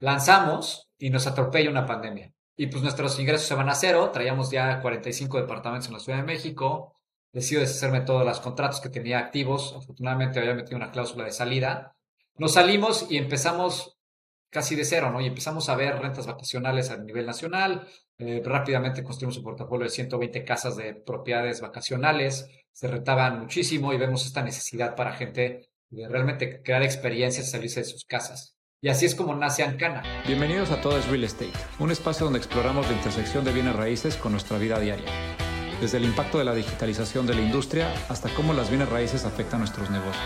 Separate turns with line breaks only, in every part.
lanzamos y nos atropella una pandemia. Y pues nuestros ingresos se van a cero, traíamos ya 45 departamentos en la Ciudad de México, decido deshacerme de todos los contratos que tenía activos, afortunadamente había metido una cláusula de salida. Nos salimos y empezamos casi de cero, ¿no? Y empezamos a ver rentas vacacionales a nivel nacional. Eh, rápidamente construimos un portafolio de 120 casas de propiedades vacacionales. Se rentaban muchísimo y vemos esta necesidad para gente de realmente crear experiencias salirse de sus casas. Y así es como nace Ancana.
Bienvenidos a Todo es Real Estate, un espacio donde exploramos la intersección de bienes raíces con nuestra vida diaria. Desde el impacto de la digitalización de la industria hasta cómo las bienes raíces afectan nuestros negocios.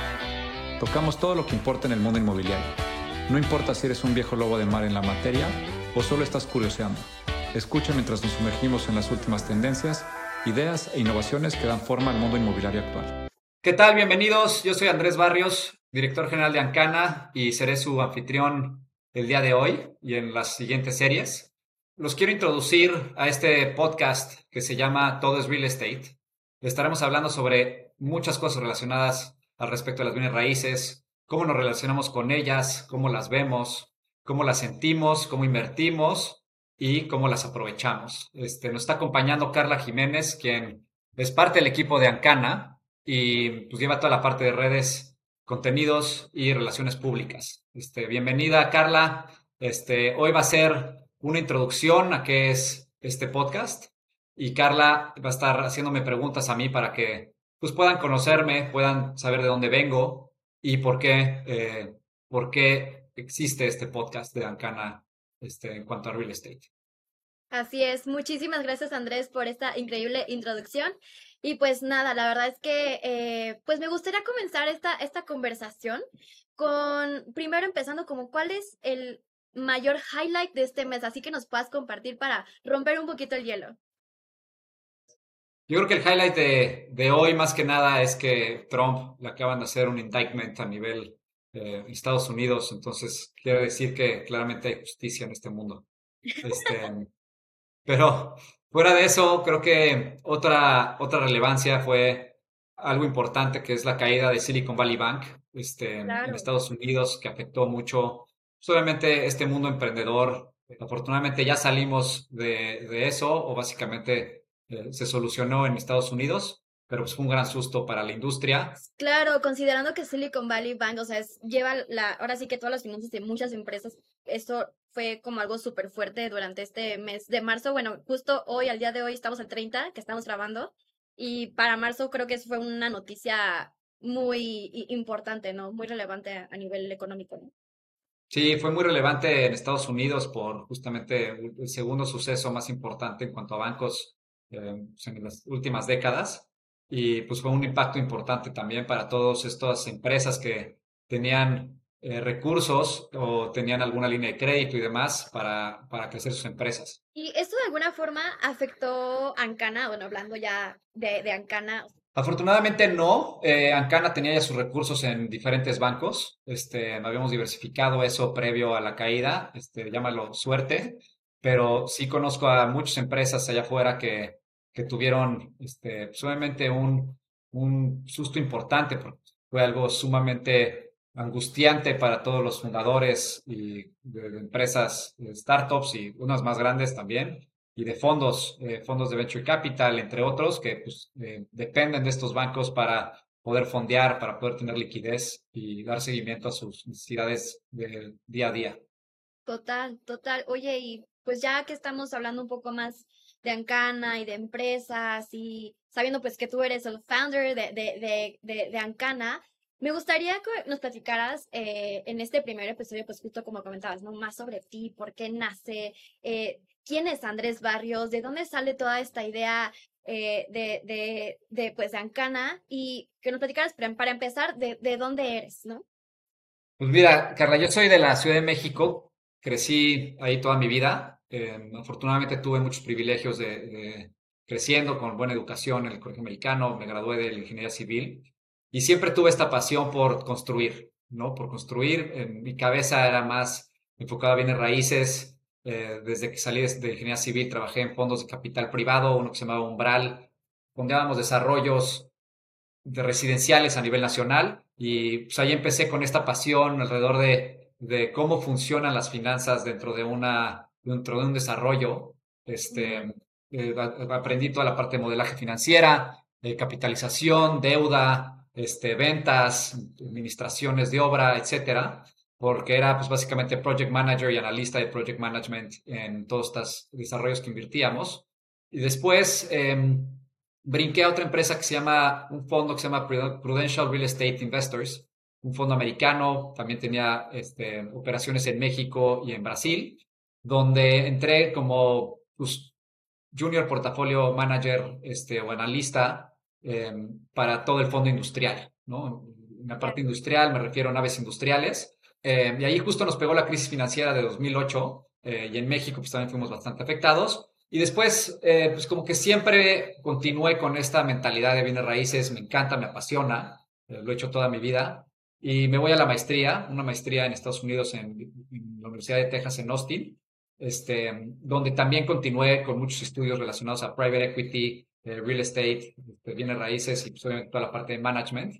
Tocamos todo lo que importa en el mundo inmobiliario no importa si eres un viejo lobo de mar en la materia o solo estás curioseando. Escucha mientras nos sumergimos en las últimas tendencias, ideas e innovaciones que dan forma al mundo inmobiliario actual.
¿Qué tal? Bienvenidos. Yo soy Andrés Barrios, director general de Ancana y seré su anfitrión el día de hoy y en las siguientes series. Los quiero introducir a este podcast que se llama Todo es Real Estate. Estaremos hablando sobre muchas cosas relacionadas al respecto de las bienes raíces, cómo nos relacionamos con ellas, cómo las vemos, cómo las sentimos, cómo invertimos y cómo las aprovechamos. Este, nos está acompañando Carla Jiménez, quien es parte del equipo de Ancana y pues lleva toda la parte de redes, contenidos y relaciones públicas. Este, bienvenida, Carla. Este, hoy va a ser una introducción a qué es este podcast y Carla va a estar haciéndome preguntas a mí para que pues, puedan conocerme, puedan saber de dónde vengo y por qué, eh, por qué existe este podcast de Ancana este, en cuanto a real estate.
Así es, muchísimas gracias Andrés por esta increíble introducción. Y pues nada, la verdad es que eh, pues me gustaría comenzar esta, esta conversación con, primero empezando como cuál es el mayor highlight de este mes, así que nos puedas compartir para romper un poquito el hielo.
Yo creo que el highlight de, de, hoy más que nada es que Trump le acaban de hacer un indictment a nivel eh, Estados Unidos, entonces quiere decir que claramente hay justicia en este mundo. Este, pero fuera de eso, creo que otra, otra relevancia fue algo importante que es la caída de Silicon Valley Bank este, en Estados Unidos, que afectó mucho, solamente este mundo emprendedor. Afortunadamente ya salimos de, de eso, o básicamente eh, se solucionó en Estados Unidos, pero pues fue un gran susto para la industria.
Claro, considerando que Silicon Valley Bank, o sea, lleva la, ahora sí que todas las finanzas de muchas empresas, esto fue como algo súper fuerte durante este mes de marzo. Bueno, justo hoy, al día de hoy, estamos al 30, que estamos grabando, y para marzo creo que eso fue una noticia muy importante, ¿no? Muy relevante a, nivel económico, ¿no?
Sí, fue muy relevante en Estados Unidos por justamente el segundo suceso más importante en cuanto a bancos eh, pues, en las últimas décadas y pues fue un impacto importante también para todas estas empresas que tenían eh, recursos o tenían alguna línea de crédito y demás para, para crecer sus empresas.
¿Y esto de alguna forma afectó a Ancana? Bueno, hablando ya de, de Ancana.
Afortunadamente no. Eh, Ancana tenía ya sus recursos en diferentes bancos. Este, habíamos diversificado eso previo a la caída. Este, llámalo suerte pero sí conozco a muchas empresas allá afuera que, que tuvieron este, solamente un, un susto importante, porque fue algo sumamente angustiante para todos los fundadores y de, empresas, de startups y unas más grandes también, y de fondos, eh, fondos de venture capital, entre otros, que pues, eh, dependen de estos bancos para poder fondear, para poder tener liquidez y dar seguimiento a sus necesidades del día a día.
Total, total. Oye, y pues ya que estamos hablando un poco más de Ancana y de empresas y sabiendo pues que tú eres el founder de, de, de, de, Ancana, me gustaría que nos platicaras eh, en este primer episodio, pues justo como comentabas, ¿no? Más sobre ti, por qué nace, eh, quién es Andrés Barrios, de dónde sale toda esta idea eh, de, de, de, pues, de Ancana y que nos platicaras, para empezar, de, de dónde eres, ¿no?
Pues mira, Carla, yo soy de la Ciudad de México, crecí ahí toda mi vida, Em, afortunadamente tuve muchos privilegios de, creciendo con buena educación en el colegio americano, me gradué de la ingeniería civil y siempre tuve esta pasión por construir, ¿no? Por construir. Mi cabeza era más enfocada bien en raíces. Eh, desde que salí de, ingeniería civil trabajé en fondos de capital privado, uno que se llamaba Umbral. Pongábamos desarrollos de residenciales a nivel nacional y pues ahí empecé con esta pasión alrededor de de cómo funcionan las finanzas dentro de, una, dentro de un desarrollo. Este, eh, aprendí toda la parte de modelaje financiera, de capitalización, deuda, este, ventas, administraciones de obra, etcétera, porque era pues básicamente project manager y analista de project management en todos estos desarrollos que invertíamos. Y después em, brinqué a otra empresa que se llama, un fondo que se llama Prudential Real Estate Investors, un fondo americano, también tenía este, operaciones en México y en Brasil, donde entré como pues, junior portafolio manager este, o analista em, para todo el fondo industrial, ¿no? En la parte industrial me refiero a naves industriales. Em, y ahí justo nos pegó la crisis financiera de 2008 eh, y en México pues también fuimos bastante afectados. Y después, eh, pues como que siempre continué con esta mentalidad de bienes raíces, me encanta, me apasiona, eh, lo he hecho toda mi vida. Y me voy a la maestría, una maestría en Estados Unidos en, en la Universidad de Texas en Austin, este, donde también continué con muchos estudios relacionados a private equity, eh, real estate, este, bienes raíces y pues, toda la parte de management.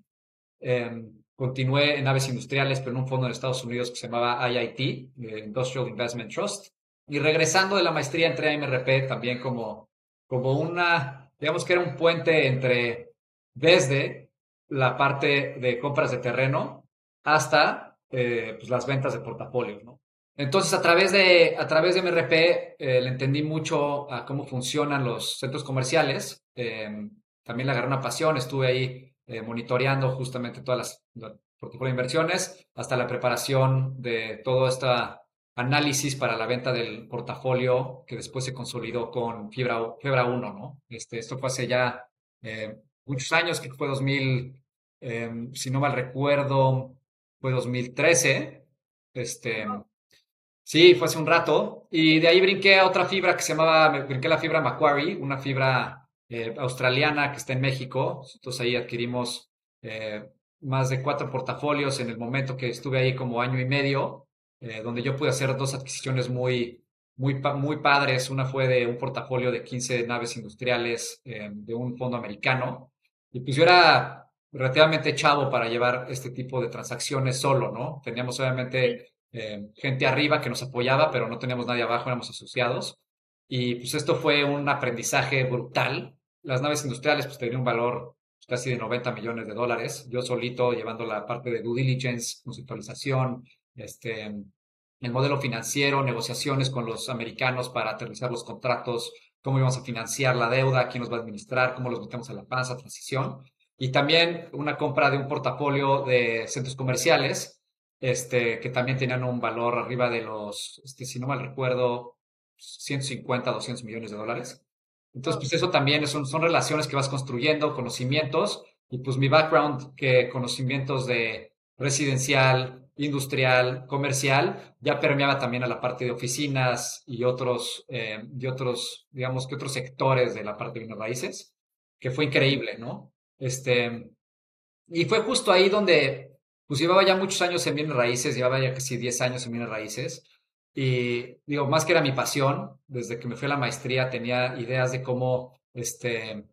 Em, continué en aves industriales, pero en un fondo en Estados Unidos que se llamaba IIT, eh, Industrial Investment Trust. Y regresando de la maestría entré a MRP también como, como una, digamos que era un puente entre, desde la parte de compras de terreno hasta eh, pues las ventas de portafolios, ¿no? Entonces, a través de, a través de MRP, eh, le entendí mucho a cómo funcionan los centros comerciales. Eh, también le agarré una pasión, estuve ahí eh, monitoreando justamente todas las, portafolio de inversiones, hasta la preparación de todo este análisis para la venta del portafolio que después se consolidó con Fibra, Fibra 1, ¿no? Este, esto fue hace ya muchos años, que fue 2000, si no mal recuerdo, fue 2013. Este, Sí, fue hace un rato. Y de ahí brinqué a otra fibra que se llamaba, brinqué la fibra Macquarie, una fibra eh, australiana que está en México. Entonces ahí adquirimos eh, más de cuatro portafolios en el momento que estuve ahí como año y medio, eh, donde yo pude hacer dos adquisiciones muy, muy, muy padres. Una fue de un portafolio de 15 naves industriales de un fondo americano. Y pues yo era relativamente chavo para llevar este tipo de transacciones solo, ¿no? Teníamos obviamente eh, gente arriba que nos apoyaba, pero no teníamos nadie abajo, éramos asociados. Y pues esto fue un aprendizaje brutal. Las naves industriales pues tenían un valor pues, casi de 90 millones de dólares. Yo solito llevando la parte de due diligence, conceptualización, este, el modelo financiero, negociaciones con los americanos para aterrizar los contratos, cómo íbamos a financiar la deuda, quién nos va a administrar, cómo los metemos a la panza, transición. Y también una compra de un portafolio de centros comerciales este, que también tenían un valor arriba de los, este, si no mal recuerdo, 150, 200 millones de dólares. Entonces, pues eso también son, son relaciones que vas construyendo, conocimientos, y pues mi background, que conocimientos de residencial, industrial, comercial, ya permeaba también a la parte de oficinas y otros, eh, y otros, digamos que otros sectores de la parte de bienes raíces, que fue increíble, ¿no? Este, y fue justo ahí donde pues llevaba ya muchos años en bienes raíces, llevaba ya casi 10 años en bienes raíces. Y digo, más que era mi pasión, desde que me fui a la maestría tenía ideas de cómo, este,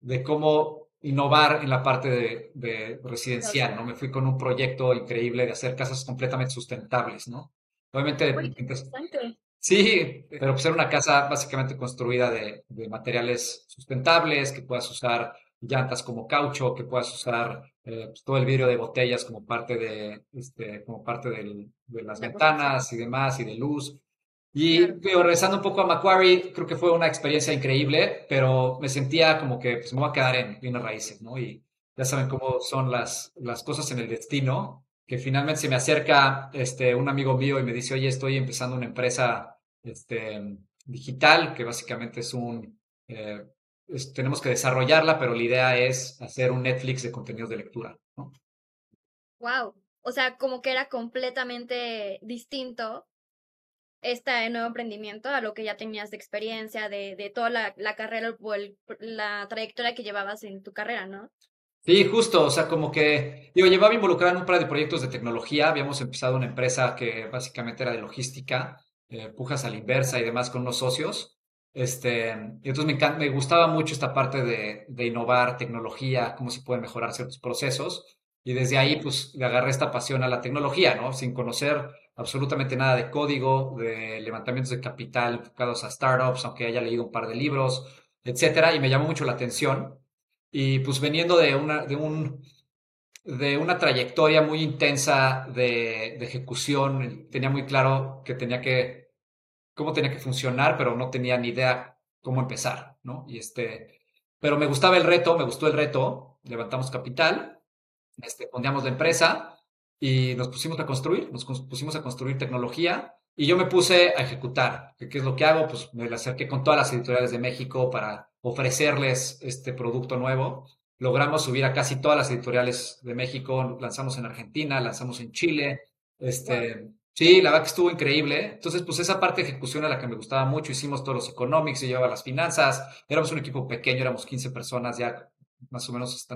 de cómo innovar en la parte de, residencial, ¿no? Me fui con un proyecto increíble de hacer casas completamente sustentables, ¿no? Obviamente... sí, pero pues era una casa básicamente construida de, de materiales sustentables que puedas usar llantas como caucho, que puedas usar eh, pues, todo el vidrio de botellas como parte de, este, como parte de las ventanas y demás, y de luz. Y regresando un poco a Macquarie, creo que fue una experiencia increíble, pero me sentía como que pues, me voy a quedar en bienes raíces, ¿no? Y ya saben cómo son las, las cosas en el destino, que finalmente se me acerca este, un amigo mío y me dice, oye, estoy empezando una empresa este, digital, que básicamente es un, eh, tenemos que desarrollarla, pero la idea es hacer un Netflix de contenidos de lectura, ¿no?
Wow. O sea, como que era completamente distinto este nuevo emprendimiento a lo que ya tenías de experiencia, de, de toda la, la carrera o la trayectoria que llevabas en tu carrera, ¿no?
Sí, justo, o sea, como que, digo, llevaba involucrado en un par de proyectos de tecnología, habíamos empezado una empresa que básicamente era de logística, eh, pujas a la inversa y demás con unos socios, este, entonces me, gustaba mucho esta parte de, de, innovar tecnología, cómo se pueden mejorar ciertos procesos. Y desde ahí, pues, le agarré esta pasión a la tecnología, ¿no? Sin conocer absolutamente nada de código, de levantamientos de capital enfocados a startups, aunque haya leído un par de libros, etcétera, y me llamó mucho la atención. Y pues veniendo de una, de un, de una trayectoria muy intensa de, de ejecución, tenía muy claro que tenía que, cómo tenía que funcionar, pero no tenía ni idea cómo empezar, ¿no? Y este, pero me gustaba el reto, me gustó el reto, levantamos capital, este, pondíamos la empresa, y nos pusimos a construir, nos pusimos a construir tecnología y yo me puse a ejecutar. ¿Qué es lo que hago? Pues me acerqué con todas las editoriales de México para ofrecerles este producto nuevo. Logramos subir a casi todas las editoriales de México, lanzamos en Argentina, lanzamos en Chile. Este, Sí, la verdad que estuvo increíble. Entonces, pues esa parte de ejecución a la que me gustaba mucho. Hicimos todos los economics, yo llevaba las finanzas. Éramos un equipo pequeño, éramos 15 personas ya más o menos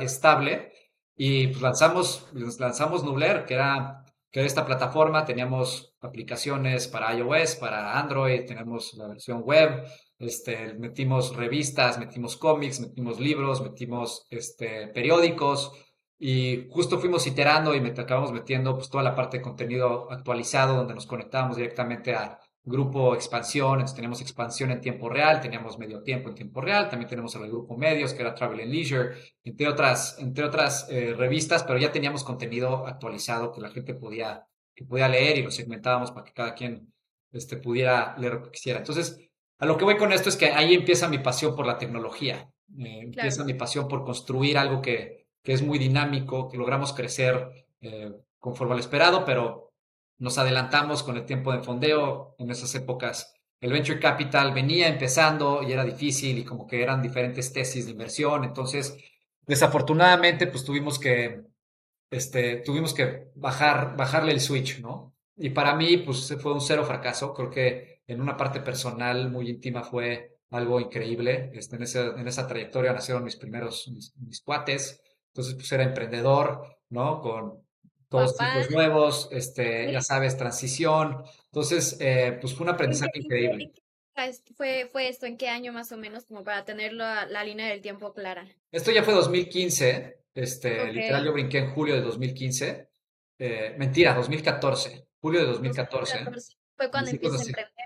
estable. Y pues lanzamos, lanzamos Nubler, que era, que era esta plataforma. Teníamos aplicaciones para iOS, para Android, tenemos la versión web, este, metimos revistas, metimos cómics, metimos libros, metimos este, periódicos y justo fuimos iterando y acabamos metiendo pues, toda la parte de contenido actualizado donde nos conectábamos directamente a, grupo expansión, entonces teníamos expansión en tiempo real, teníamos medio tiempo en tiempo real, también tenemos el grupo medios, que era Travel and Leisure, entre otras, entre otras eh, revistas, pero ya teníamos contenido actualizado que la gente podía, que podía leer y lo segmentábamos para que cada quien este, pudiera leer lo que quisiera. Entonces, a lo que voy con esto es que ahí empieza mi pasión por la tecnología, eh, empieza mi pasión por construir algo que, que, es muy dinámico, que logramos crecer eh, conforme al esperado, pero nos adelantamos con el tiempo de fondeo en esas épocas. El venture capital venía empezando y era difícil y como que eran diferentes tesis de inversión. Entonces, desafortunadamente, pues tuvimos que, este, tuvimos que bajar, bajarle el switch, ¿no? Y para mí, pues fue un cero fracaso. Creo que en una parte personal muy íntima fue algo increíble. Este, en, esa, en esa trayectoria nacieron mis primeros, mis, mis cuates. Entonces, pues era emprendedor, ¿no? Con todos tipos nuevos, este, ya sabes, transición. Entonces, eh, pues fue un aprendizaje increíble.
¿Fue, ¿Fue esto en qué año más o menos, como para tener la, línea del tiempo clara?
Esto ya fue 2015, este, literal yo brinqué en julio de 2015. Eh, mentira, 2014, julio de 2014.
Fue cuando empecé a emprender.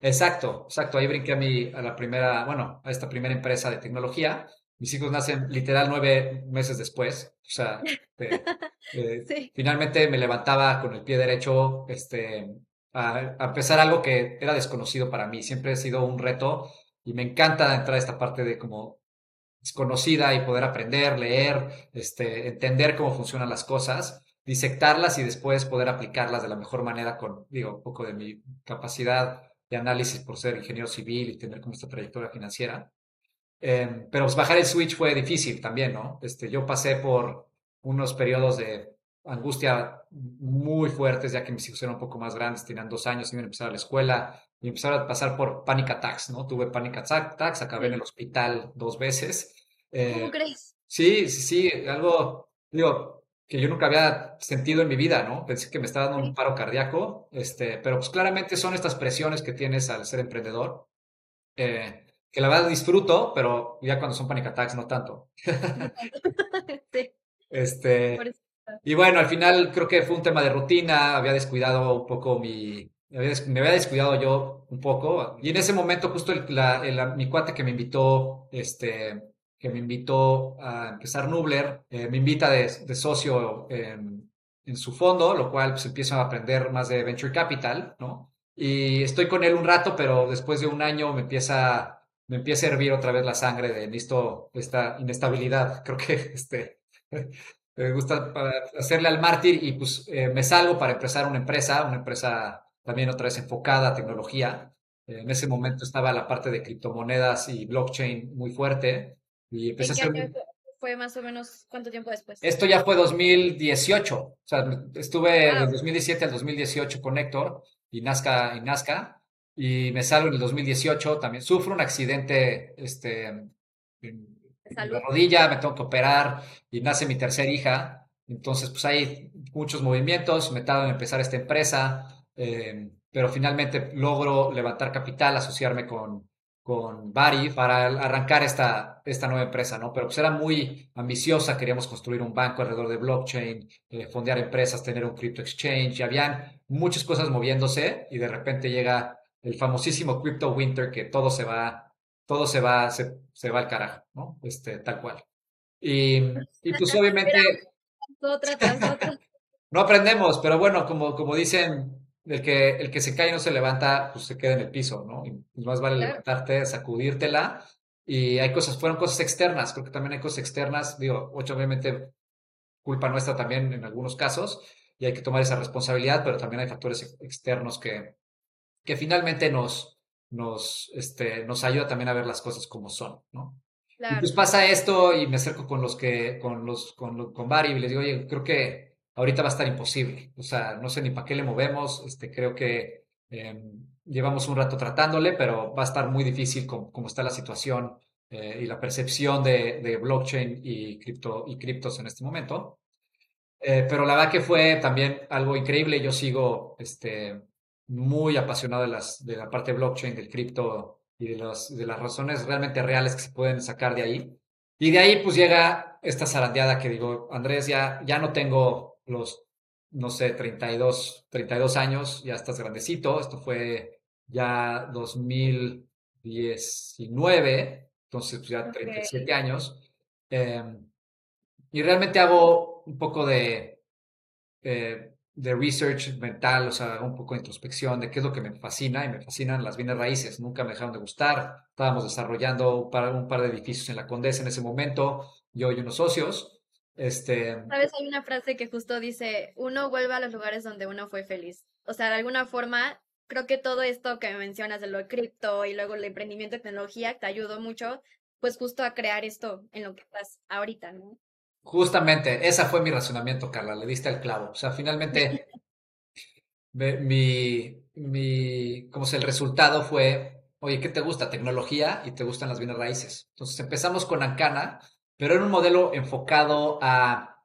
Exacto, exacto, ahí brinqué a, mi, a la primera, bueno, a esta primera empresa de tecnología mis hijos nacen literal nueve meses después. O sea, eh, eh, finalmente me levantaba con el pie derecho este, a, a, empezar algo que era desconocido para mí. Siempre ha sido un reto y me encanta entrar a esta parte de como desconocida y poder aprender, leer, este, entender cómo funcionan las cosas, disectarlas y después poder aplicarlas de la mejor manera con, digo, un poco de mi capacidad de análisis por ser ingeniero civil y tener como esta trayectoria financiera. Em, pero pues bajar el switch fue difícil también, ¿no? Este, yo pasé por unos periodos de angustia muy fuertes, ya que mis hijos eran un poco más grandes, tenían dos años, iban a empezar a la escuela y empezaron a pasar por panic attacks, ¿no? Tuve panic attacks, acabé en el hospital dos veces.
¿Cómo eh, crees?
Sí, sí, sí, algo, digo, que yo nunca había sentido en mi vida, ¿no? Pensé que me estaba dando un paro cardíaco, este, pero pues claramente son estas presiones que tienes al ser emprendedor. Eh, que la verdad disfruto, pero ya cuando son panic attacks no tanto. sí. Este, y bueno, al final creo que fue un tema de rutina, había descuidado un poco mi, me había descuidado yo un poco. Y en ese momento justo el, mi cuate que me invitó, este, que me invitó a empezar Nubler, eh, me invita de, socio en, en, su fondo, lo cual pues empiezo a aprender más de Venture Capital, ¿no? Y estoy con él un rato, pero después de un año me empieza me empieza a hervir otra vez la sangre de listo esta inestabilidad. Creo que este, me gusta hacerle al mártir y pues eh, me salgo para empezar una empresa, una empresa también otra vez enfocada a tecnología. en ese momento estaba la parte de criptomonedas y blockchain muy fuerte y empecé a hacer...
Fue más o menos cuánto tiempo después.
Esto ya fue 2018, o sea, estuve de 2017 al 2018 con Héctor y Nazca, y Nazca y me salgo en el 2018, también sufro un accidente este, en, la rodilla, me tengo que operar y nace mi tercera hija. Entonces, pues hay muchos movimientos, me tardo en empezar esta empresa, eh, pero finalmente logro levantar capital, asociarme con, con Bari para arrancar esta, esta nueva empresa, ¿no? Pero pues era muy ambiciosa, queríamos construir un banco alrededor de blockchain, eh, fondear empresas, tener un crypto exchange, y habían muchas cosas moviéndose y de repente llega el famosísimo crypto winter que todo se va, todo se va, se, se va al carajo, ¿no? Este, tal cual. Y, y pues obviamente... no aprendemos, pero bueno, como, como dicen el que, el que se cae y no se levanta, pues se queda en el piso, ¿no? Y pues, más vale levantarte, sacudírtela. Y hay cosas, fueron cosas externas, creo que también hay cosas externas, digo, ocho obviamente culpa nuestra también en algunos casos, y hay que tomar esa responsabilidad, pero también hay factores externos que, que finalmente nos, nos, este, nos ayuda también a ver las cosas como son, ¿no? Y pues pasa esto y me acerco con los que, con los, con, con Barry y les digo, oye, creo que ahorita va a estar imposible. O sea, no sé ni para qué le movemos. Este, creo que em, llevamos un rato tratándole, pero va a estar muy difícil como, está la situación eh, y la percepción de, blockchain y, cripto, y criptos en este momento. Eh, pero la verdad que fue también algo increíble. Yo sigo este, muy apasionado de, las, de la parte blockchain, del cripto y de, los, de las razones realmente reales que se pueden sacar de ahí. Y de ahí pues llega esta zarandeada que digo, Andrés, ya, ya no tengo los, no sé, 32, 32 años, ya estás grandecito. Esto fue ya 2019, entonces pues, ya 37 años. Em, y realmente hago un poco de, eh, de research mental, o sea, un poco de introspección de qué es lo que me fascina, y me fascinan las bienes raíces, nunca me dejaron de gustar. Estábamos desarrollando un par, un par de edificios en la Condesa en ese momento, yo y unos socios, este...
Sabes, hay una frase que justo dice, uno vuelve a los lugares donde uno fue feliz. O sea, de alguna forma, creo que todo esto que mencionas de lo cripto y luego el emprendimiento de tecnología te ayudó mucho, pues justo a crear esto en lo que estás ahorita, ¿no?
Justamente, ese fue mi razonamiento, Carla, le diste el clavo. O sea, finalmente, mi, mi, como se el resultado fue, oye, ¿qué te gusta? Tecnología y te gustan las bienes raíces. Entonces empezamos con Ancana, pero era un modelo enfocado a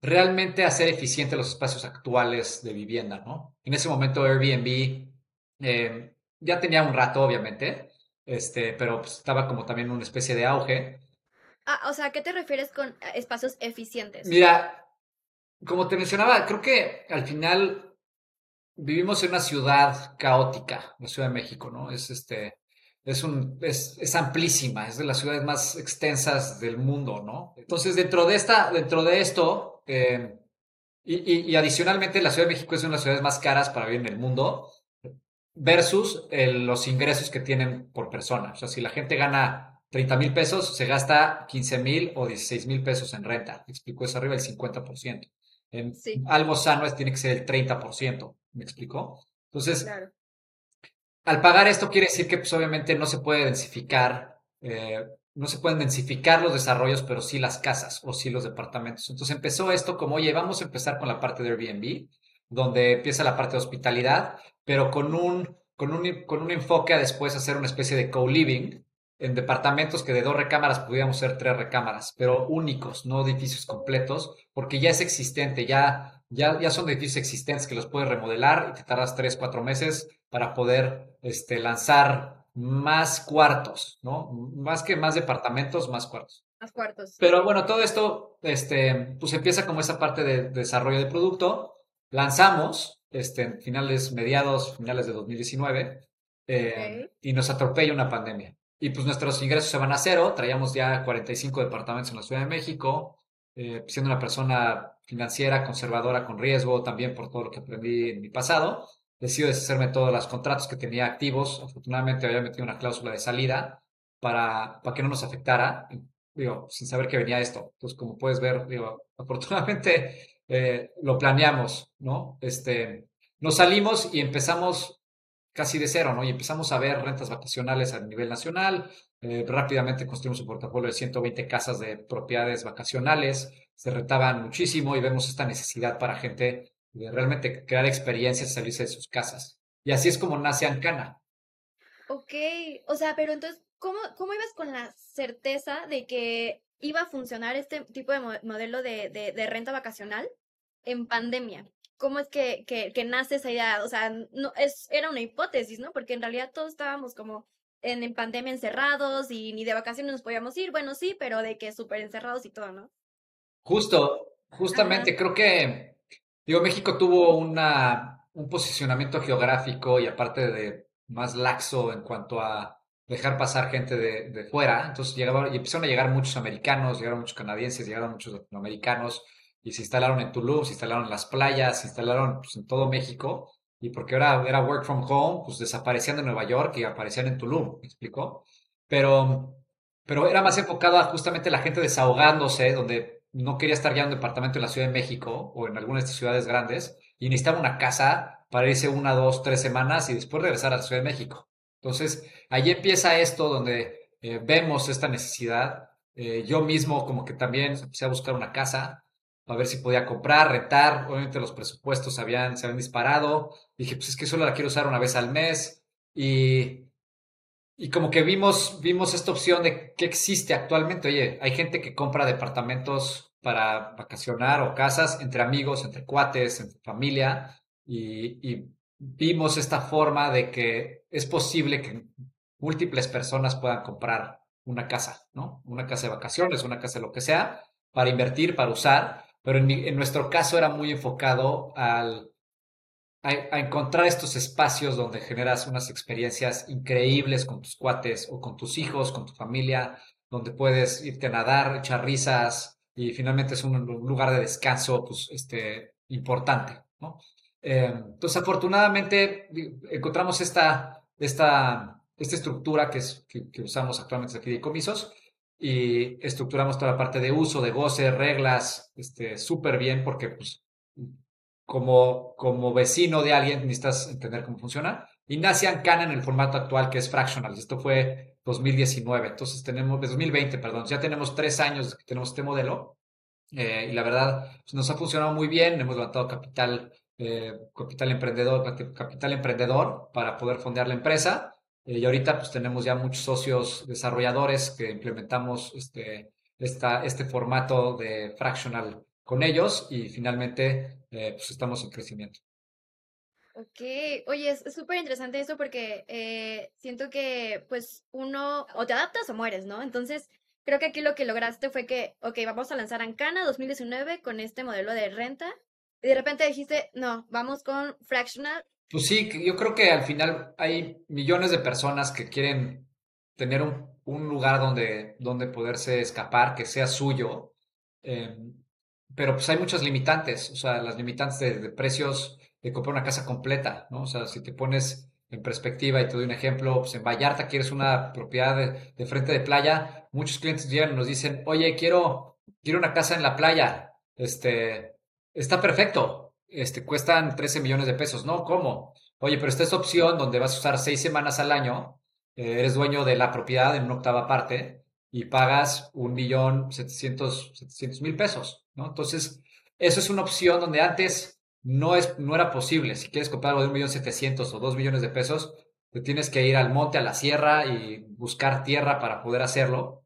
realmente hacer eficiente los espacios actuales de vivienda, ¿no? En ese momento Airbnb eh, ya tenía un rato, obviamente, este, pero pues, estaba como también una especie de auge.
Ah, o sea, ¿qué te refieres con espacios eficientes?
Mira, como te mencionaba, creo que al final vivimos en una ciudad caótica, la Ciudad de México, ¿no? Es este, es, un, es, es, amplísima, es de las ciudades más extensas del mundo, ¿no? Entonces, dentro de, esta, dentro de esto, eh, y, y, adicionalmente la Ciudad de México es una de las ciudades más caras para vivir en el mundo, versus los ingresos que tienen por persona. O sea, si la gente gana 30 mil pesos, se gasta 15 mil o 16 mil pesos en renta. ¿Me explico? Es arriba del 50%. En algo sano es, tiene que ser el 30%. ¿Me explicó? Entonces, claro. Al pagar esto quiere decir que pues, obviamente no se puede densificar, eh, no se pueden densificar los desarrollos, pero sí las casas o sí los departamentos. Entonces empezó esto como, oye, vamos a empezar con la parte de Airbnb, donde empieza la parte de hospitalidad, pero con un, con un, con un enfoque a después hacer una especie de co-living en departamentos que de dos recámaras pudiéramos ser tres recámaras, pero únicos, no edificios completos, porque ya es existente, ya, ya, ya son edificios existentes que los puedes remodelar y te tardas tres, cuatro meses para poder este, lanzar más cuartos, ¿no? Más que más departamentos, más cuartos.
Más cuartos.
Pero bueno, todo esto, este, pues empieza como esa parte de, desarrollo de producto. Lanzamos, este, en finales, mediados, finales de 2019, eh, y nos atropella una pandemia. Y pues nuestros ingresos se van a cero. Traíamos ya 45 departamentos en la Ciudad de México, eh, siendo una persona financiera, conservadora, con riesgo, también por todo lo que aprendí en mi pasado decido deshacerme de todos los contratos que tenía activos. Afortunadamente había metido una cláusula de salida para, para que no nos afectara, digo, sin saber que venía esto. Entonces, como puedes ver, digo, afortunadamente eh, lo planeamos, ¿no? Este, nos salimos y empezamos casi de cero, ¿no? Y empezamos a ver rentas vacacionales a nivel nacional. Eh, rápidamente construimos un portafolio de 120 casas de propiedades vacacionales. Se rentaban muchísimo y vemos esta necesidad para gente de realmente crear experiencias, salirse de sus casas. Y así es como nace Ancana.
Ok, o sea, pero entonces, ¿cómo, cómo ibas con la certeza de que iba a funcionar este tipo de modelo de, de, renta vacacional en pandemia? ¿Cómo es que, que, que, nace esa idea? O sea, no, es, era una hipótesis, ¿no? Porque en realidad todos estábamos como en, en pandemia encerrados y ni de vacaciones nos podíamos ir. Bueno, sí, pero de que súper encerrados y todo, ¿no?
Justo, justamente, creo que, digo, México tuvo una, un posicionamiento geográfico y aparte de más laxo en cuanto a dejar pasar gente de, de fuera. Entonces llegaba, y empezaron a llegar muchos americanos, llegaron muchos canadienses, llegaron muchos latinoamericanos y se instalaron en Tulum, se instalaron en las playas, se instalaron pues, en todo México. Y porque ahora era work from home, pues desaparecían de Nueva York y aparecían en Tulum, ¿me explicó? Pero, pero era más enfocado a justamente la gente desahogándose, donde no quería estar ya en un departamento en la Ciudad de México o en alguna de estas ciudades grandes y necesitaba una casa para irse una, dos, tres semanas y después regresar a la Ciudad de México. Entonces, ahí empieza esto donde eh, vemos esta necesidad. Eh, yo mismo como que también empecé a buscar una casa, a ver si podía comprar, rentar. Obviamente los presupuestos habían, se habían disparado. Dije, pues es que solo la quiero usar una vez al mes. Y, y como que vimos, vimos esta opción de qué existe actualmente. Oye, hay gente que compra departamentos para vacacionar o casas entre amigos, entre cuates, entre familia. Y, y vimos esta forma de que es posible que múltiples personas puedan comprar una casa, ¿no? Una casa de vacaciones, una casa de lo que sea, para invertir, para usar, pero en, nuestro caso era muy enfocado al, a, encontrar estos espacios donde generas unas experiencias increíbles con tus cuates o con tus hijos, con tu familia, donde puedes irte a nadar, echar risas y finalmente es un lugar de descanso pues, este, importante. Eh, entonces, afortunadamente, encontramos esta, esta, esta estructura que, es, que, usamos actualmente aquí de comisos y estructuramos toda la parte de uso, de goce, reglas, este, súper bien porque pues, como, como vecino de alguien necesitas entender cómo funciona. Y nace Ancana en el formato actual que es Fractional. Esto fue 2019. Entonces tenemos, 2020, perdón. Ya tenemos tres años que tenemos este modelo. Eh, y la verdad, pues, nos ha funcionado muy bien. Hemos levantado capital eh, capital emprendedor, capital emprendedor para poder fondear la empresa. Eh, y ahorita pues tenemos ya muchos socios desarrolladores que implementamos este, este formato de fractional con ellos y finalmente eh, pues estamos en crecimiento.
Ok, oye, es súper interesante eso porque siento que pues uno o te adaptas o mueres, ¿no? Entonces, creo que aquí lo que lograste fue que, ok, vamos a lanzar Ancana 2019 con este modelo de renta y de repente dijiste, no, vamos con fractional.
Pues sí, yo creo que al final hay millones de personas que quieren tener un, un lugar donde, donde poderse escapar, que sea suyo. Em, pero pues hay muchas limitantes, o sea, las limitantes de, precios de comprar una casa completa, ¿no? O sea, si te pones en perspectiva y te doy un ejemplo, pues en Vallarta quieres una propiedad de, de frente de playa, muchos clientes llegan y nos dicen, oye, quiero, quiero una casa en la playa, este, está perfecto, este, cuestan 13 millones de pesos, ¿no? ¿Cómo? Oye, pero esta es opción donde vas a usar seis semanas al año, eh, eres dueño de la propiedad en una octava parte y pagas un millón setecientos mil pesos, ¿no? Entonces, eso es una opción donde antes no, es, no era posible. Si quieres comprar algo de un millón setecientos o dos millones de pesos, te tienes que ir al monte, a la sierra y buscar tierra para poder hacerlo.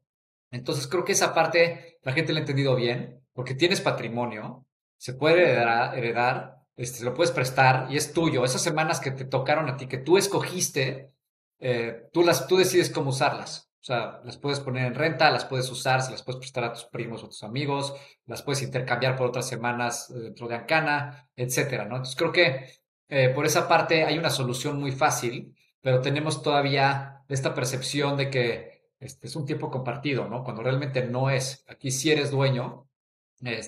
Entonces, creo que esa parte la gente la ha entendido bien, porque tienes patrimonio, se puede heredar, heredar este, lo puedes prestar y es tuyo. Esas semanas que te tocaron a ti, que tú escogiste, eh, tú, las, tú decides cómo usarlas. O sea, las puedes poner en renta, las puedes usar, se las puedes prestar a tus primos o tus amigos, las puedes intercambiar por otras semanas eh, dentro de Ancana, etcétera, ¿no? Entonces creo que eh, por esa parte hay una solución muy fácil, pero tenemos todavía esta percepción de que este es un tiempo compartido, ¿no? Cuando realmente no es. Aquí si eres dueño,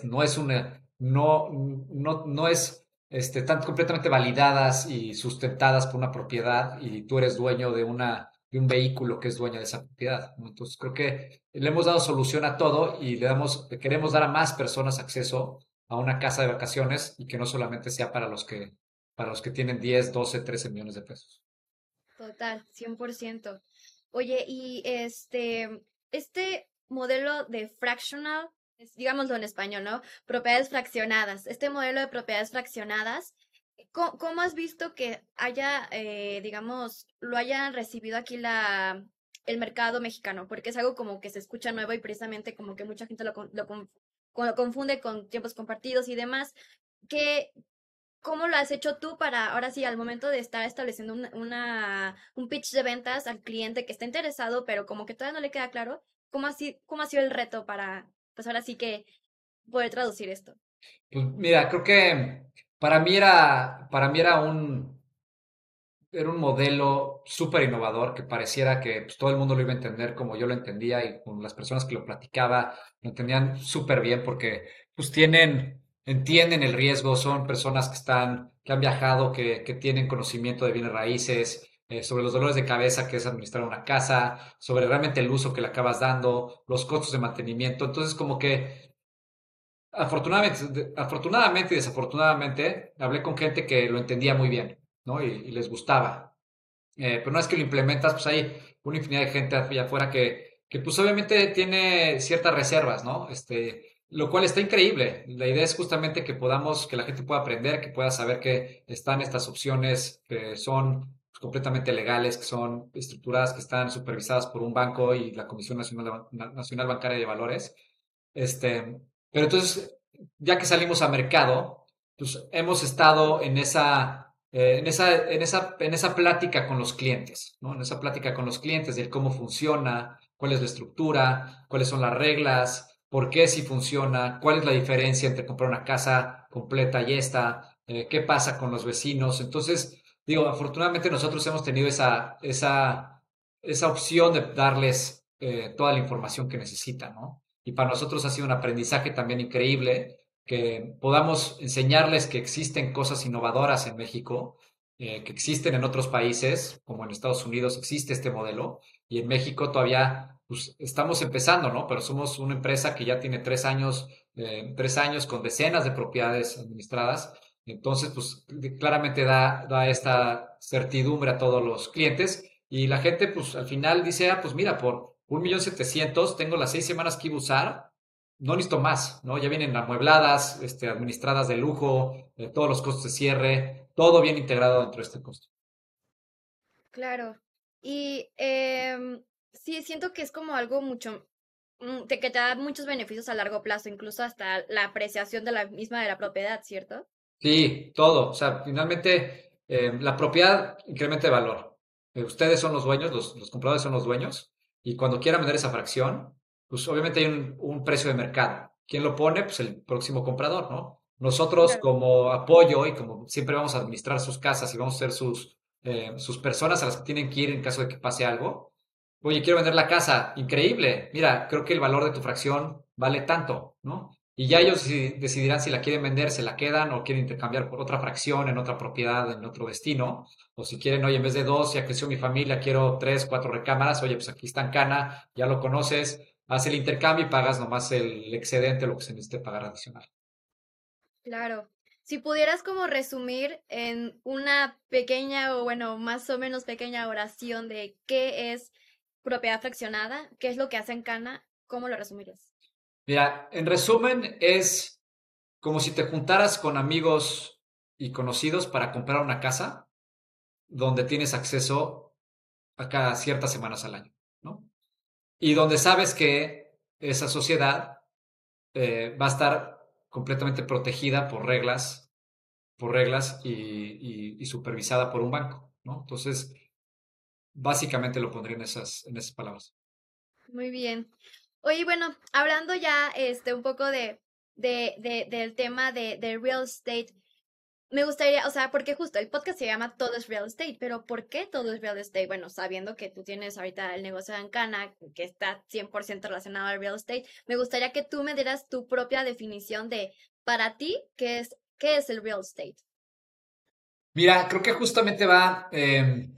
no es una, no, no, no es este, tan completamente validadas y sustentadas por una propiedad y tú eres dueño de, una, de un vehículo que es dueño de esa propiedad. Entonces creo que le hemos dado solución a todo y le damos, queremos dar a más personas acceso a una casa de vacaciones y que no solamente sea para los que, para los que tienen 10, 12, 13 millones de pesos.
Total, 100%. Oye, y este, este modelo de fractional digámoslo en español, ¿no? Propiedades fraccionadas. Este modelo de propiedades fraccionadas, ¿cómo, has visto que haya, eh, digamos, lo hayan recibido aquí la, el mercado mexicano? Porque es algo como que se escucha nuevo y precisamente como que mucha gente lo, lo, confunde con tiempos compartidos y demás. ¿Qué, ¿cómo lo has hecho tú para, ahora sí, al momento de estar estableciendo una, un pitch de ventas al cliente que está interesado, pero como que todavía no le queda claro, ¿cómo ha, sido, cómo ha sido el reto para, pues ahora sí que poder traducir esto?
Pues mira, creo que para mí era, para mí era un, era un modelo súper innovador que pareciera que pues, todo el mundo lo iba a entender como yo lo entendía y con las personas que lo platicaba lo entendían súper bien porque pues tienen, entienden el riesgo, son personas que están, que han viajado, que, que tienen conocimiento de bienes raíces, eh, sobre los dolores de cabeza que es administrar una casa, sobre realmente el uso que le acabas dando, los costos de mantenimiento. Entonces como que afortunadamente, afortunadamente y desafortunadamente hablé con gente que lo entendía muy bien. ¿no? Y, les gustaba. Eh, pero no es que lo implementas, pues hay una infinidad de gente allá afuera que, que pues obviamente tiene ciertas reservas, ¿no? Este, lo cual está increíble. La idea es justamente que podamos, que la gente pueda aprender, que pueda saber que están estas opciones que son completamente legales, que son estructuradas, que están supervisadas por un banco y la Comisión Nacional, Nacional Bancaria de Valores. Este, pero entonces, ya que salimos a mercado, pues hemos estado en esa eh, en, esa, en, esa, en esa plática con los clientes, ¿no? En esa plática con los clientes de cómo funciona, cuál es la estructura, cuáles son las reglas, por qué si funciona, cuál es la diferencia entre comprar una casa completa y esta, eh, qué pasa con los vecinos. Entonces, digo, afortunadamente nosotros hemos tenido esa, esa, esa opción de darles eh, toda la información que necesitan, ¿no? Y para nosotros ha sido un aprendizaje también increíble que podamos enseñarles que existen cosas innovadoras en México, eh, que existen en otros países, como en Estados Unidos existe este modelo, y en México todavía pues, estamos empezando, ¿no? Pero somos una empresa que ya tiene tres años, eh, tres años con decenas de propiedades administradas. Entonces, pues claramente da, da esta certidumbre a todos los clientes y la gente, pues al final dice, ah, pues mira, por un millón setecientos tengo las seis semanas que iba a usar no necesito más, ¿no? Ya vienen amuebladas, este, administradas de lujo, eh, todos los costos de cierre, todo bien integrado dentro de este costo.
Claro. Y em, sí, siento que es como algo mucho, mm, que te da muchos beneficios a largo plazo, incluso hasta la apreciación de la misma de la propiedad, ¿cierto?
Sí, todo. O sea, finalmente em, la propiedad incrementa de valor. Eh, ustedes son los dueños, los, los compradores son los dueños, y cuando quieran vender esa fracción, pues obviamente hay un, precio de mercado. ¿Quién lo pone? Pues el próximo comprador, ¿no? Nosotros como apoyo y como siempre vamos a administrar sus casas y vamos a ser sus, eh, sus personas a las que tienen que ir en caso de que pase algo. Oye, quiero vender la casa. Increíble. Mira, creo que el valor de tu fracción vale tanto, ¿no? Y ya ellos decidirán si la quieren vender, se la quedan o quieren intercambiar por otra fracción en otra propiedad, en otro destino. O si quieren, oye, en vez de dos, ya creció mi familia, quiero tres, cuatro recámaras. Oye, pues aquí está en Cana, ya lo conoces haz el intercambio y pagas nomás el excedente, lo que se necesite pagar adicional.
Claro. Si pudieras como resumir en una pequeña o bueno, más o menos pequeña oración de qué es propiedad fraccionada, qué es lo que hace en Cana, ¿cómo lo resumirías?
Mira, en resumen es como si te juntaras con amigos y conocidos para comprar una casa donde tienes acceso a cada ciertas semanas al año, ¿no? y donde sabes que esa sociedad eh, va a estar completamente protegida por reglas, por reglas y, supervisada por un banco, ¿no? Entonces, básicamente lo pondría en esas, en esas palabras.
Muy bien. Oye, bueno, hablando ya este, un poco de, de, de del tema de, de real estate, me gustaría, o sea, porque justo el podcast se llama Todo es Real Estate, pero ¿por qué todo es Real Estate? Bueno, sabiendo que tú tienes ahorita el negocio de Ancana, que está 100% relacionado al real estate, me gustaría que tú me dieras tu propia definición de, para ti, ¿qué es, qué es el real estate?
Mira, creo que justamente va em,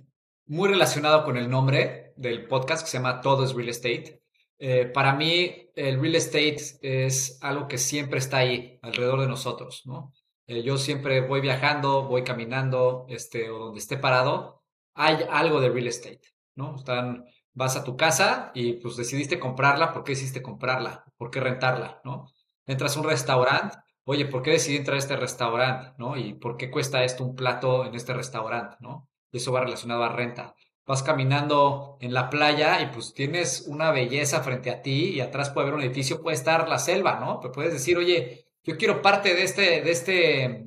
muy relacionado con el nombre del podcast que se llama Todo es Real Estate. Eh, para mí, el real estate es algo que siempre está ahí, alrededor de nosotros, ¿no? Eh, yo siempre voy viajando, voy caminando, este, o donde esté parado, hay algo de real estate, ¿no? Están, vas a tu casa y pues decidiste comprarla, ¿por qué decidiste comprarla? ¿Por qué rentarla, no? Entras a un restaurante, oye, ¿por qué decidí entrar a este restaurante, no? ¿Y por qué cuesta esto un plato en este restaurante, no? Eso va relacionado a renta. Vas caminando en la playa y pues tienes una belleza frente a ti y atrás puede haber un edificio, puede estar la selva, ¿no? Pero puedes decir, oye, yo quiero parte de este, de este,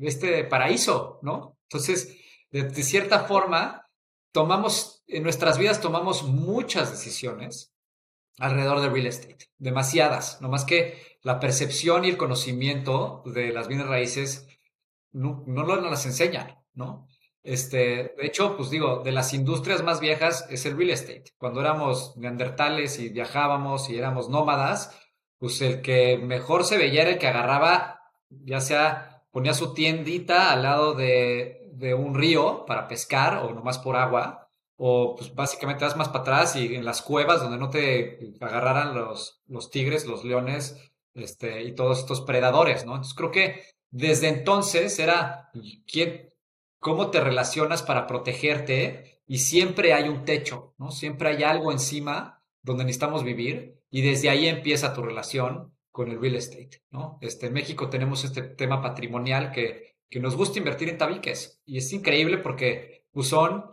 este paraíso, ¿no? Entonces, de, cierta forma, tomamos, en nuestras vidas tomamos muchas decisiones alrededor de real estate, demasiadas, no más que la percepción y el conocimiento de las bienes raíces no, no las enseñan, ¿no? Este, de hecho, pues digo, de las industrias más viejas es el real estate. Cuando éramos neandertales y viajábamos y éramos nómadas, pues el que mejor se veía era el que agarraba, ya sea ponía su tiendita al lado de, de un río para pescar o nomás por agua, o pues básicamente vas más para atrás y en las cuevas donde no te agarraran los, los tigres, los leones, este, y todos estos predadores, ¿no? Entonces creo que desde entonces era quién, cómo te relacionas para protegerte y siempre hay un techo, ¿no? Siempre hay algo encima donde necesitamos vivir y desde ahí empieza tu relación con el real estate, ¿no? Este, en México tenemos este tema patrimonial que, que nos gusta invertir en tabiques y es increíble porque pues, son,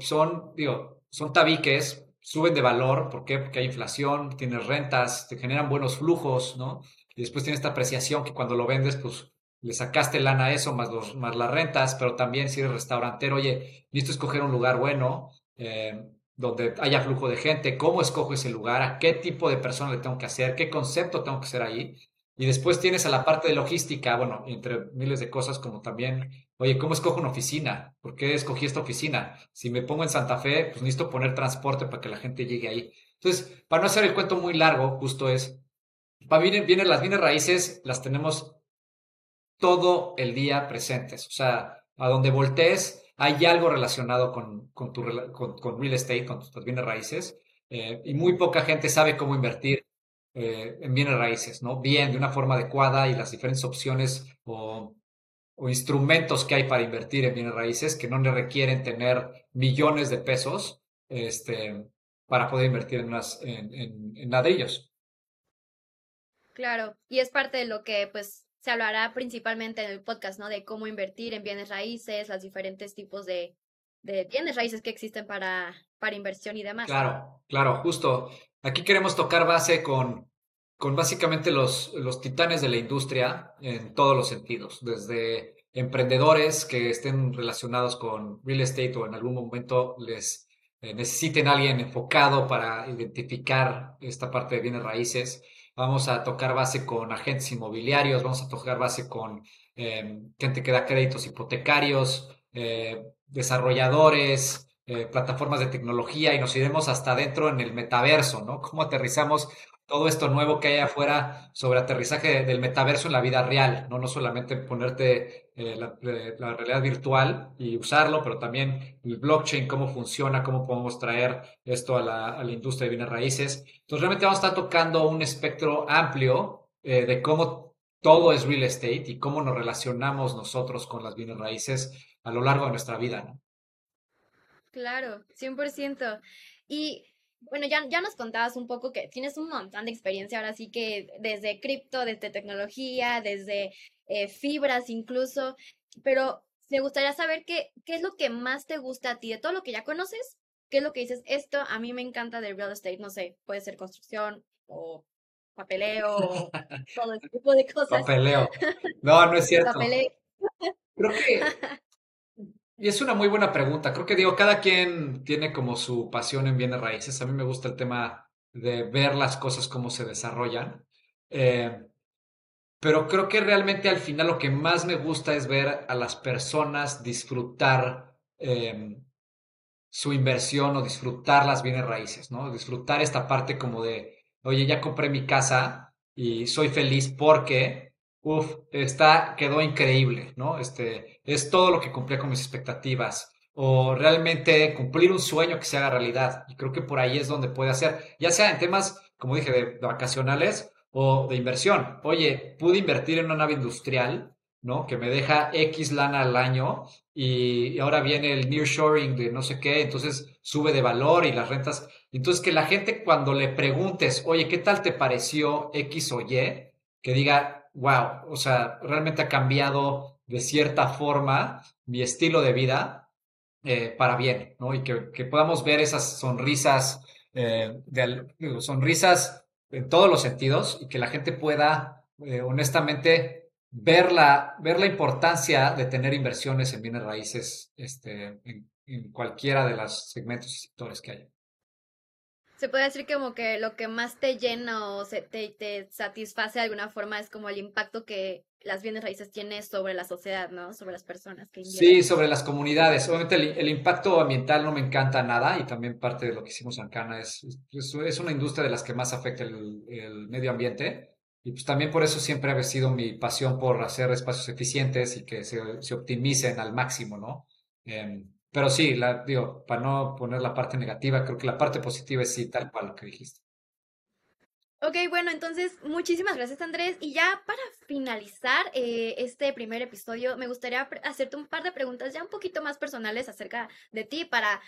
son, digo, son tabiques, suben de valor, ¿por qué? Porque hay inflación, tienes rentas, te generan buenos flujos, ¿no? Y después tienes esta apreciación que cuando lo vendes, pues le sacaste lana a eso, más, los, más las rentas, pero también si eres restaurantero, oye, necesito escoger un lugar bueno, eh, donde haya flujo de gente, cómo escojo ese lugar, a qué tipo de persona le tengo que hacer, qué concepto tengo que hacer ahí. Y después tienes a la parte de logística, bueno, entre miles de cosas como también, oye, ¿cómo escojo una oficina? ¿Por qué escogí esta oficina? Si me pongo en Santa Fe, pues necesito poner transporte para que la gente llegue ahí. Entonces, para no hacer el cuento muy largo, justo es, para vienen, vienen las bienes raíces, las tenemos todo el día presentes. O sea, a donde voltees, hay algo relacionado con, con, tu, con, real estate, con tus bienes raíces, eh, y muy poca gente sabe cómo invertir eh, en bienes raíces, ¿no? Bien, de una forma adecuada y las diferentes opciones o, o, instrumentos que hay para invertir en bienes raíces que no le requieren tener millones de pesos este, para poder invertir en, unas, en, en, en ladrillos.
Claro, y es parte de lo que pues se hablará principalmente en el podcast, ¿no? De cómo invertir en bienes raíces, los diferentes tipos de, de bienes raíces que existen para, para inversión y demás.
Claro, claro, justo. Aquí queremos tocar base con, con básicamente los, los titanes de la industria en todos los sentidos, desde emprendedores que estén relacionados con real estate o en algún momento les eh, necesiten alguien enfocado para identificar esta parte de bienes raíces, vamos a tocar base con agentes inmobiliarios, vamos a tocar base con eh, gente que da créditos hipotecarios, eh, desarrolladores, eh, plataformas de tecnología y nos iremos hasta adentro en el metaverso, ¿no? Cómo aterrizamos todo esto nuevo que hay afuera sobre aterrizaje del metaverso en la vida real, no, no solamente ponerte eh, la, realidad virtual y usarlo, pero también el blockchain, cómo funciona, cómo podemos traer esto a la, a la industria de bienes raíces. Entonces, realmente vamos a estar tocando un espectro amplio eh, de cómo todo es real estate y cómo nos relacionamos nosotros con las bienes raíces a lo largo de nuestra vida. ¿no?
Claro, 100%. Y bueno, ya, ya nos contabas un poco que tienes un montón de experiencia ahora sí que desde cripto, desde tecnología, desde eh, fibras incluso, pero me gustaría saber qué, qué es lo que más te gusta a ti de todo lo que ya conoces, qué es lo que dices, esto a mí me encanta del real estate, no sé, puede ser construcción o papeleo o todo ese tipo de cosas.
Papeleo. No, no es cierto. Papeleo. Creo que es una muy buena pregunta. Creo que digo, cada quien tiene como su pasión en bienes raíces. A mí me gusta el tema de ver las cosas cómo se desarrollan. Eh, pero creo que realmente al final lo que más me gusta es ver a las personas disfrutar em, su inversión o disfrutar las bienes raíces, ¿no? Disfrutar esta parte como de, oye, ya compré mi casa y soy feliz porque Uf, está, quedó increíble, ¿no? Este, es todo lo que cumplía con mis expectativas. O realmente cumplir un sueño que se haga realidad. Y creo que por ahí es donde puede hacer, ya sea en temas, como dije, de, vacacionales o de inversión. Oye, pude invertir en una nave industrial, ¿no? Que me deja X lana al año y, ahora viene el nearshoring de no sé qué, entonces sube de valor y las rentas. Entonces que la gente cuando le preguntes, oye, ¿qué tal te pareció X o Y? Que diga, wow, o sea, realmente ha cambiado de cierta forma mi estilo de vida eh, para bien, ¿no? Y que, podamos ver esas sonrisas, eh, sonrisas en todos los sentidos y que la gente pueda eh, honestamente ver la, ver la importancia de tener inversiones en bienes raíces este, en, en cualquiera de los segmentos y sectores que haya.
Se puede decir como que lo que más te llena o se, te, te satisface de alguna forma es como el impacto que las bienes raíces tienen sobre la sociedad, ¿no? Sobre las personas que invierten.
Sí, sobre las comunidades. Obviamente el, el, impacto ambiental no me encanta nada y también parte de lo que hicimos en Cana es, es, es una industria de las que más afecta el, el, medio ambiente y pues también por eso siempre ha sido mi pasión por hacer espacios eficientes y que se, se optimicen al máximo, ¿no? Eh, pero sí, la, digo, para no poner la parte negativa, creo que la parte positiva es sí, tal cual lo que dijiste.
Ok, bueno, entonces muchísimas gracias Andrés. Y ya para finalizar eh, este primer episodio, me gustaría hacerte un par de preguntas ya un poquito más personales acerca de ti para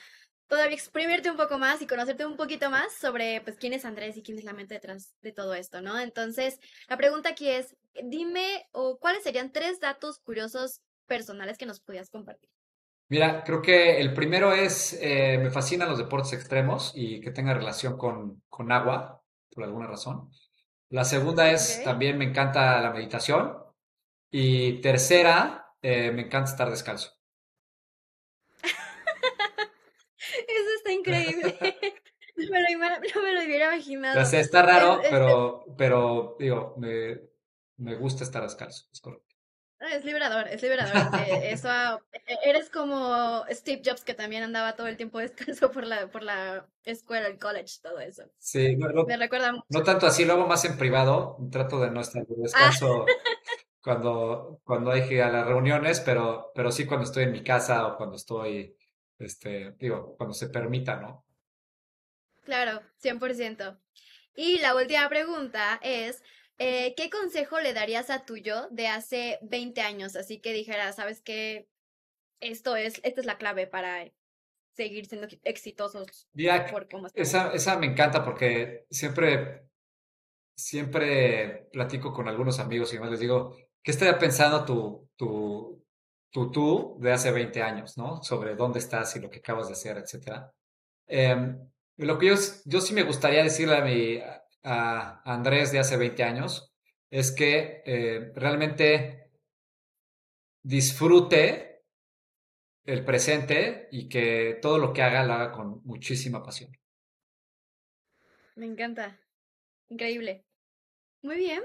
todavía exprimirte un poco más y conocerte un poquito más sobre pues quién es Andrés y quién es la mente detrás de todo esto, ¿no? Entonces, la pregunta aquí es, dime o cuáles serían tres datos curiosos personales que nos podías compartir.
Mira, creo que el primero es, eh, me fascinan los deportes extremos y que tenga relación con, con agua, por alguna razón. La segunda es, okay. también me encanta la meditación. Y tercera, eh, me encanta estar descalzo.
Eso está increíble. no, me lo, no me lo hubiera imaginado.
O sea, está raro, pero, pero digo, me, me gusta estar descalzo, es correcto.
Es liberador, es liberador. eh, eso, eres como Steve Jobs que también andaba todo el tiempo descalzo por la, por la escuela, el college, todo eso.
Sí, no, no,
me recuerda mucho.
No tanto así, lo hago más en privado. Trato de no estar de descanso ah. cuando, cuando hay que ir a las reuniones, pero, pero sí cuando estoy en mi casa o cuando estoy, este, digo, cuando se permita, ¿no?
Claro, 100%. Y la última pregunta es, eh, ¿qué consejo le darías a tu yo de hace 20 años? Así que dijera, ¿sabes qué? Esto es, esta es la clave para seguir siendo exitosos.
Mira, por cómo esa, esa me encanta porque siempre, siempre platico con algunos amigos y demás les digo, ¿qué estaría pensando tu, tu, tu tú de hace 20 años, ¿no? Sobre dónde estás y lo que acabas de hacer, etcétera. Eh, lo que yo, yo sí me gustaría decirle a mi, a Andrés de hace 20 años es que eh, realmente disfrute el presente y que todo lo que haga lo haga con muchísima pasión.
Me encanta. Increíble. Muy bien.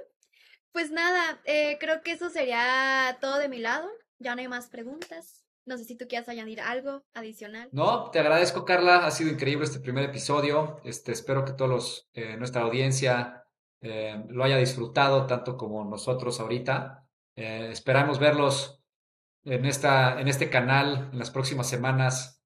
Pues nada, eh, creo que eso sería todo de mi lado. Ya no hay más preguntas. No sé si tú quieras añadir algo adicional.
No, te agradezco, Carla. Ha sido increíble este primer episodio. Este, espero que todos eh, nuestra audiencia eh, lo haya disfrutado tanto como nosotros ahorita. Eh, esperamos verlos en, esta, en este canal en las próximas semanas.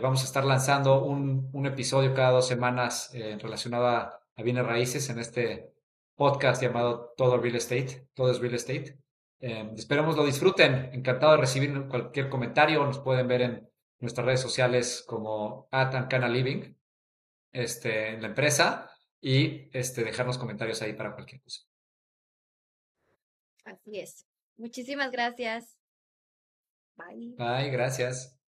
Vamos a estar lanzando un, un, episodio cada dos semanas relacionado a, a bienes raíces en este podcast llamado Todo Real Estate. Todo es Real Estate. Eh, esperemos lo disfruten. Encantado de recibir cualquier comentario. Nos pueden ver en nuestras redes sociales como Atancana Living este, en la empresa y este, dejarnos comentarios ahí para cualquier cosa.
Así es. Muchísimas gracias. Bye.
Bye, gracias.